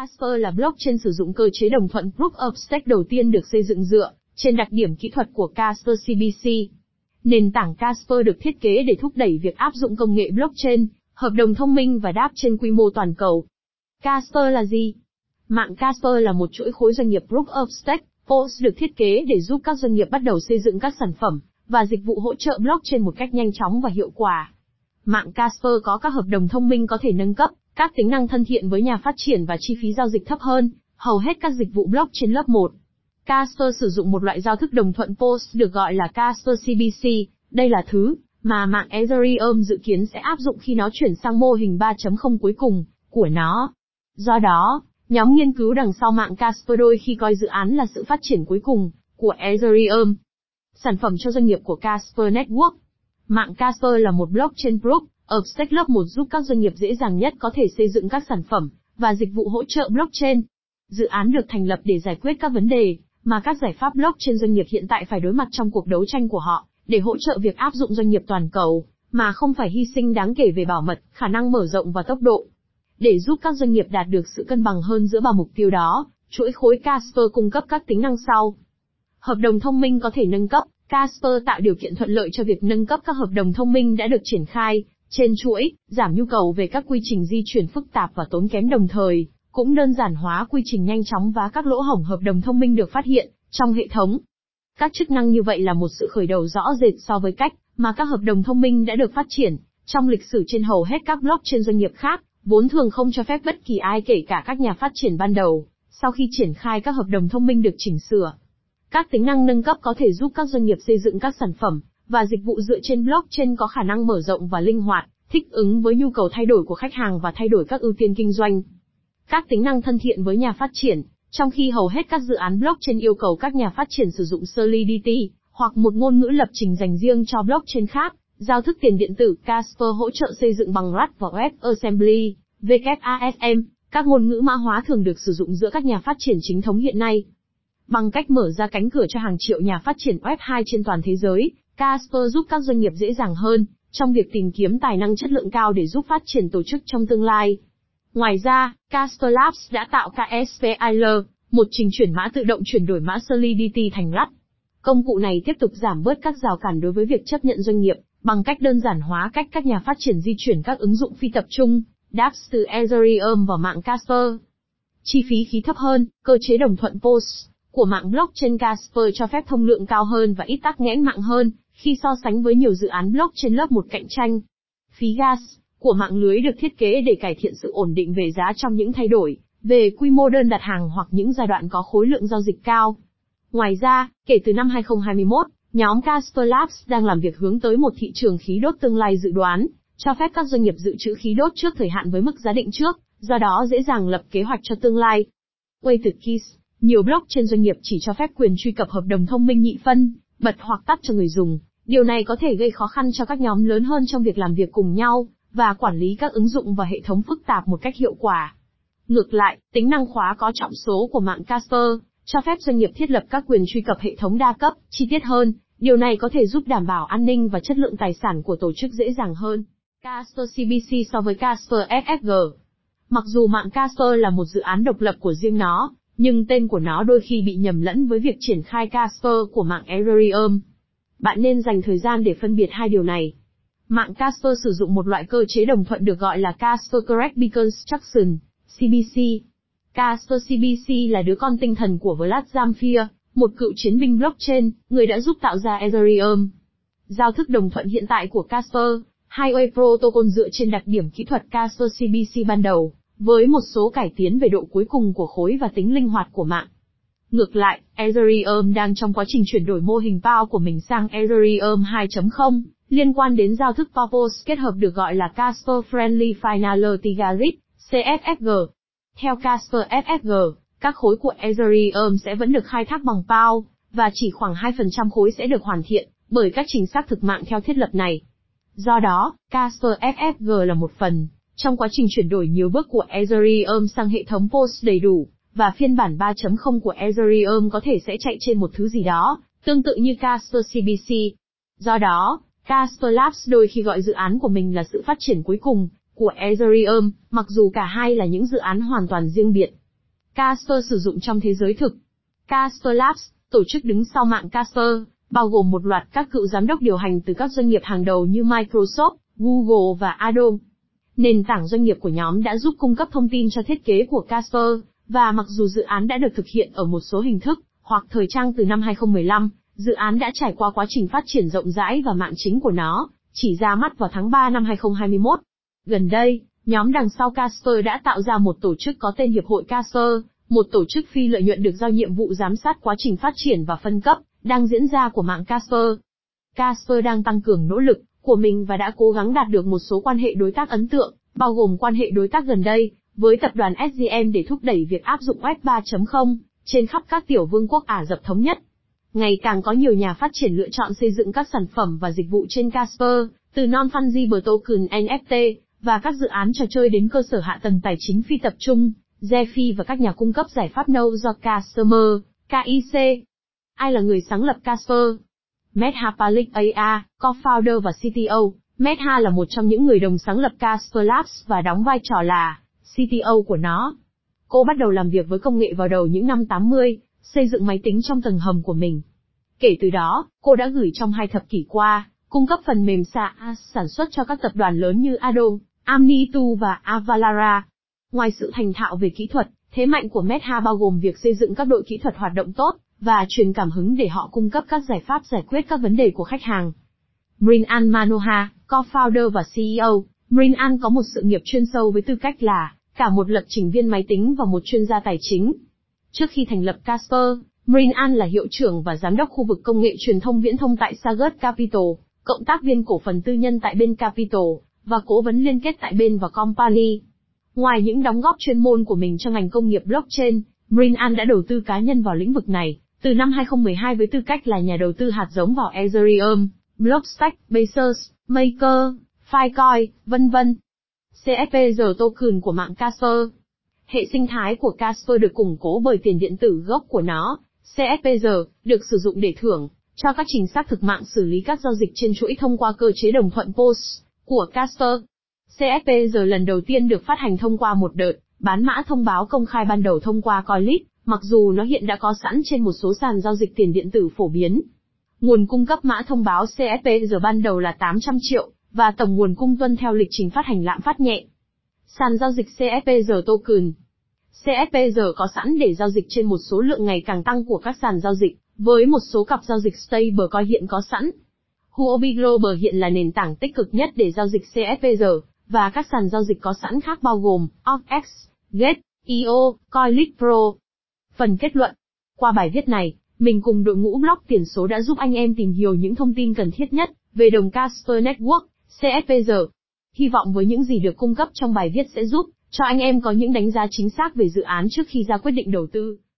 Casper là blockchain sử dụng cơ chế đồng thuận Proof of Stake đầu tiên được xây dựng dựa trên đặc điểm kỹ thuật của Casper CBC. Nền tảng Casper được thiết kế để thúc đẩy việc áp dụng công nghệ blockchain, hợp đồng thông minh và đáp trên quy mô toàn cầu. Casper là gì? Mạng Casper là một chuỗi khối doanh nghiệp Proof of Stake, POS được thiết kế để giúp các doanh nghiệp bắt đầu xây dựng các sản phẩm và dịch vụ hỗ trợ blockchain một cách nhanh chóng và hiệu quả. Mạng Casper có các hợp đồng thông minh có thể nâng cấp, các tính năng thân thiện với nhà phát triển và chi phí giao dịch thấp hơn, hầu hết các dịch vụ blockchain lớp 1. Casper sử dụng một loại giao thức đồng thuận POS được gọi là Casper CBC, đây là thứ mà mạng Ethereum dự kiến sẽ áp dụng khi nó chuyển sang mô hình 3.0 cuối cùng của nó. Do đó, nhóm nghiên cứu đằng sau mạng Casper đôi khi coi dự án là sự phát triển cuối cùng của Ethereum. Sản phẩm cho doanh nghiệp của Casper Network Mạng Casper là một blockchain proof ở stake một 1 giúp các doanh nghiệp dễ dàng nhất có thể xây dựng các sản phẩm và dịch vụ hỗ trợ blockchain. Dự án được thành lập để giải quyết các vấn đề mà các giải pháp blockchain doanh nghiệp hiện tại phải đối mặt trong cuộc đấu tranh của họ, để hỗ trợ việc áp dụng doanh nghiệp toàn cầu, mà không phải hy sinh đáng kể về bảo mật, khả năng mở rộng và tốc độ. Để giúp các doanh nghiệp đạt được sự cân bằng hơn giữa ba mục tiêu đó, chuỗi khối Casper cung cấp các tính năng sau. Hợp đồng thông minh có thể nâng cấp, Casper tạo điều kiện thuận lợi cho việc nâng cấp các hợp đồng thông minh đã được triển khai trên chuỗi, giảm nhu cầu về các quy trình di chuyển phức tạp và tốn kém đồng thời, cũng đơn giản hóa quy trình nhanh chóng và các lỗ hổng hợp đồng thông minh được phát hiện trong hệ thống. Các chức năng như vậy là một sự khởi đầu rõ rệt so với cách mà các hợp đồng thông minh đã được phát triển trong lịch sử trên hầu hết các blockchain doanh nghiệp khác, vốn thường không cho phép bất kỳ ai kể cả các nhà phát triển ban đầu, sau khi triển khai các hợp đồng thông minh được chỉnh sửa. Các tính năng nâng cấp có thể giúp các doanh nghiệp xây dựng các sản phẩm và dịch vụ dựa trên blockchain có khả năng mở rộng và linh hoạt, thích ứng với nhu cầu thay đổi của khách hàng và thay đổi các ưu tiên kinh doanh. Các tính năng thân thiện với nhà phát triển, trong khi hầu hết các dự án blockchain yêu cầu các nhà phát triển sử dụng Solidity hoặc một ngôn ngữ lập trình dành riêng cho blockchain khác, giao thức tiền điện tử Casper hỗ trợ xây dựng bằng Rust và WebAssembly, WASM, các ngôn ngữ mã hóa thường được sử dụng giữa các nhà phát triển chính thống hiện nay. Bằng cách mở ra cánh cửa cho hàng triệu nhà phát triển Web 2 trên toàn thế giới, Casper giúp các doanh nghiệp dễ dàng hơn trong việc tìm kiếm tài năng chất lượng cao để giúp phát triển tổ chức trong tương lai. Ngoài ra, Casper Labs đã tạo KSPIL, một trình chuyển mã tự động chuyển đổi mã Solidity thành RAT. Công cụ này tiếp tục giảm bớt các rào cản đối với việc chấp nhận doanh nghiệp, bằng cách đơn giản hóa cách các nhà phát triển di chuyển các ứng dụng phi tập trung, dApps từ Ethereum vào mạng Casper. Chi phí khí thấp hơn, cơ chế đồng thuận POS của mạng blockchain Casper cho phép thông lượng cao hơn và ít tắc nghẽn mạng hơn, khi so sánh với nhiều dự án blockchain lớp một cạnh tranh. Phí gas của mạng lưới được thiết kế để cải thiện sự ổn định về giá trong những thay đổi về quy mô đơn đặt hàng hoặc những giai đoạn có khối lượng giao dịch cao. Ngoài ra, kể từ năm 2021, nhóm Casper Labs đang làm việc hướng tới một thị trường khí đốt tương lai dự đoán, cho phép các doanh nghiệp dự trữ khí đốt trước thời hạn với mức giá định trước, do đó dễ dàng lập kế hoạch cho tương lai. Weighted Keys nhiều blockchain doanh nghiệp chỉ cho phép quyền truy cập hợp đồng thông minh nhị phân, bật hoặc tắt cho người dùng. Điều này có thể gây khó khăn cho các nhóm lớn hơn trong việc làm việc cùng nhau, và quản lý các ứng dụng và hệ thống phức tạp một cách hiệu quả. Ngược lại, tính năng khóa có trọng số của mạng Casper, cho phép doanh nghiệp thiết lập các quyền truy cập hệ thống đa cấp, chi tiết hơn, điều này có thể giúp đảm bảo an ninh và chất lượng tài sản của tổ chức dễ dàng hơn. Casper CBC so với Casper SSG Mặc dù mạng Casper là một dự án độc lập của riêng nó, nhưng tên của nó đôi khi bị nhầm lẫn với việc triển khai Casper của mạng Ethereum. Bạn nên dành thời gian để phân biệt hai điều này. Mạng Casper sử dụng một loại cơ chế đồng thuận được gọi là Casper Correct Construction, CBC. Casper CBC là đứa con tinh thần của Vlad Zamfir, một cựu chiến binh blockchain, người đã giúp tạo ra Ethereum. Giao thức đồng thuận hiện tại của Casper, Highway Protocol dựa trên đặc điểm kỹ thuật Casper CBC ban đầu, với một số cải tiến về độ cuối cùng của khối và tính linh hoạt của mạng. Ngược lại, Ethereum đang trong quá trình chuyển đổi mô hình PAO của mình sang Ethereum 2.0, liên quan đến giao thức PAPOS kết hợp được gọi là Casper Friendly Finality Grid, CFFG. Theo Casper FFG, các khối của Ethereum sẽ vẫn được khai thác bằng PAO, và chỉ khoảng 2% khối sẽ được hoàn thiện bởi các trình xác thực mạng theo thiết lập này. Do đó, Casper FFG là một phần trong quá trình chuyển đổi nhiều bước của Ethereum sang hệ thống POS đầy đủ, và phiên bản 3.0 của Ethereum có thể sẽ chạy trên một thứ gì đó, tương tự như Casper CBC. Do đó, Casper Labs đôi khi gọi dự án của mình là sự phát triển cuối cùng của Ethereum, mặc dù cả hai là những dự án hoàn toàn riêng biệt. Casper sử dụng trong thế giới thực. Casper Labs, tổ chức đứng sau mạng Casper, bao gồm một loạt các cựu giám đốc điều hành từ các doanh nghiệp hàng đầu như Microsoft, Google và Adobe. Nền tảng doanh nghiệp của nhóm đã giúp cung cấp thông tin cho thiết kế của Casper, và mặc dù dự án đã được thực hiện ở một số hình thức, hoặc thời trang từ năm 2015, dự án đã trải qua quá trình phát triển rộng rãi và mạng chính của nó, chỉ ra mắt vào tháng 3 năm 2021. Gần đây, nhóm đằng sau Casper đã tạo ra một tổ chức có tên Hiệp hội Casper, một tổ chức phi lợi nhuận được giao nhiệm vụ giám sát quá trình phát triển và phân cấp, đang diễn ra của mạng Casper. Casper đang tăng cường nỗ lực của mình và đã cố gắng đạt được một số quan hệ đối tác ấn tượng, bao gồm quan hệ đối tác gần đây, với tập đoàn SGM để thúc đẩy việc áp dụng Web 3.0 trên khắp các tiểu vương quốc Ả Rập Thống Nhất. Ngày càng có nhiều nhà phát triển lựa chọn xây dựng các sản phẩm và dịch vụ trên Casper, từ non-fungible token NFT, và các dự án trò chơi đến cơ sở hạ tầng tài chính phi tập trung, DeFi và các nhà cung cấp giải pháp nâu do Customer, KIC. Ai là người sáng lập Casper? Medha Palik AA, co-founder và CTO. Medha là một trong những người đồng sáng lập Casper Labs và đóng vai trò là CTO của nó. Cô bắt đầu làm việc với công nghệ vào đầu những năm 80, xây dựng máy tính trong tầng hầm của mình. Kể từ đó, cô đã gửi trong hai thập kỷ qua, cung cấp phần mềm SaaS sản xuất cho các tập đoàn lớn như Adobe, Amnitu và Avalara. Ngoài sự thành thạo về kỹ thuật, thế mạnh của Medha bao gồm việc xây dựng các đội kỹ thuật hoạt động tốt, và truyền cảm hứng để họ cung cấp các giải pháp giải quyết các vấn đề của khách hàng. Mrinan Manoha, co-founder và CEO, Mrinan có một sự nghiệp chuyên sâu với tư cách là cả một lập trình viên máy tính và một chuyên gia tài chính. Trước khi thành lập Casper, Mrinan là hiệu trưởng và giám đốc khu vực công nghệ truyền thông viễn thông tại Saget Capital, cộng tác viên cổ phần tư nhân tại bên Capital, và cố vấn liên kết tại bên và Company. Ngoài những đóng góp chuyên môn của mình cho ngành công nghiệp blockchain, Mrinan đã đầu tư cá nhân vào lĩnh vực này, từ năm 2012 với tư cách là nhà đầu tư hạt giống vào Ethereum, Blockstack, Bezos, Maker, Filecoin, vân vân. CFP token của mạng Casper. Hệ sinh thái của Casper được củng cố bởi tiền điện tử gốc của nó. CFP được sử dụng để thưởng cho các trình xác thực mạng xử lý các giao dịch trên chuỗi thông qua cơ chế đồng thuận POS của Casper. CFP lần đầu tiên được phát hành thông qua một đợt bán mã thông báo công khai ban đầu thông qua Coinlist, mặc dù nó hiện đã có sẵn trên một số sàn giao dịch tiền điện tử phổ biến. Nguồn cung cấp mã thông báo CFP ban đầu là 800 triệu, và tổng nguồn cung tuân theo lịch trình phát hành lạm phát nhẹ. Sàn giao dịch CFP token. CFP có sẵn để giao dịch trên một số lượng ngày càng tăng của các sàn giao dịch, với một số cặp giao dịch stablecoin hiện có sẵn. Huobi Global hiện là nền tảng tích cực nhất để giao dịch CFP và các sàn giao dịch có sẵn khác bao gồm OX, Gate, IO, CoinList Pro. Phần kết luận. Qua bài viết này, mình cùng đội ngũ blog tiền số đã giúp anh em tìm hiểu những thông tin cần thiết nhất về đồng Casper Network CSPG. Hy vọng với những gì được cung cấp trong bài viết sẽ giúp cho anh em có những đánh giá chính xác về dự án trước khi ra quyết định đầu tư.